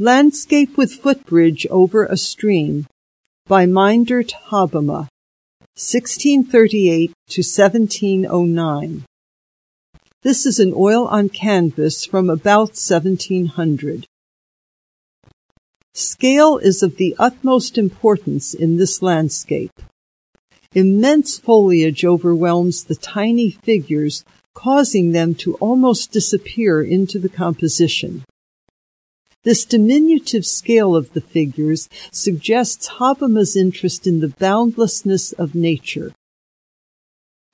Landscape with Footbridge over a Stream by Meindert Hobbema, 1638 to 1709. This is an oil on canvas from about 1700. Scale is of the utmost importance in this landscape. Immense foliage overwhelms the tiny figures, causing them to almost disappear into the composition. This diminutive scale of the figures suggests Hobbema's interest in the boundlessness of nature.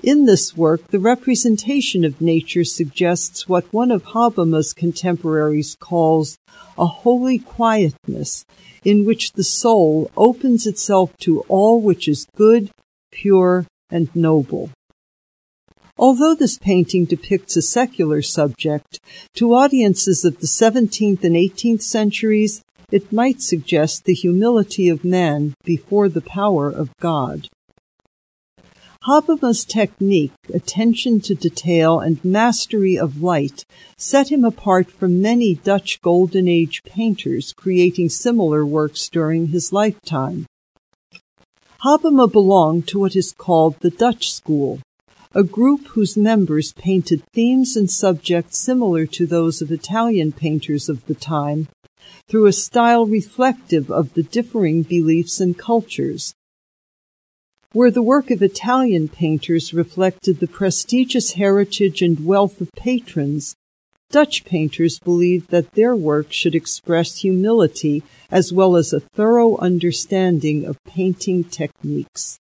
In this work, the representation of nature suggests what one of Hobbema's contemporaries calls a holy quietness in which the soul opens itself to all which is good, pure, and noble. Although this painting depicts a secular subject, to audiences of the 17th and 18th centuries, it might suggest the humility of man before the power of God. Hobbema's technique, attention to detail, and mastery of light set him apart from many Dutch Golden Age painters creating similar works during his lifetime. Hobbema belonged to what is called the Dutch school, a group whose members painted themes and subjects similar to those of Italian painters of the time, through a style reflective of the differing beliefs and cultures. Where the work of Italian painters reflected the prestigious heritage and wealth of patrons, Dutch painters believed that their work should express humility as well as a thorough understanding of painting techniques.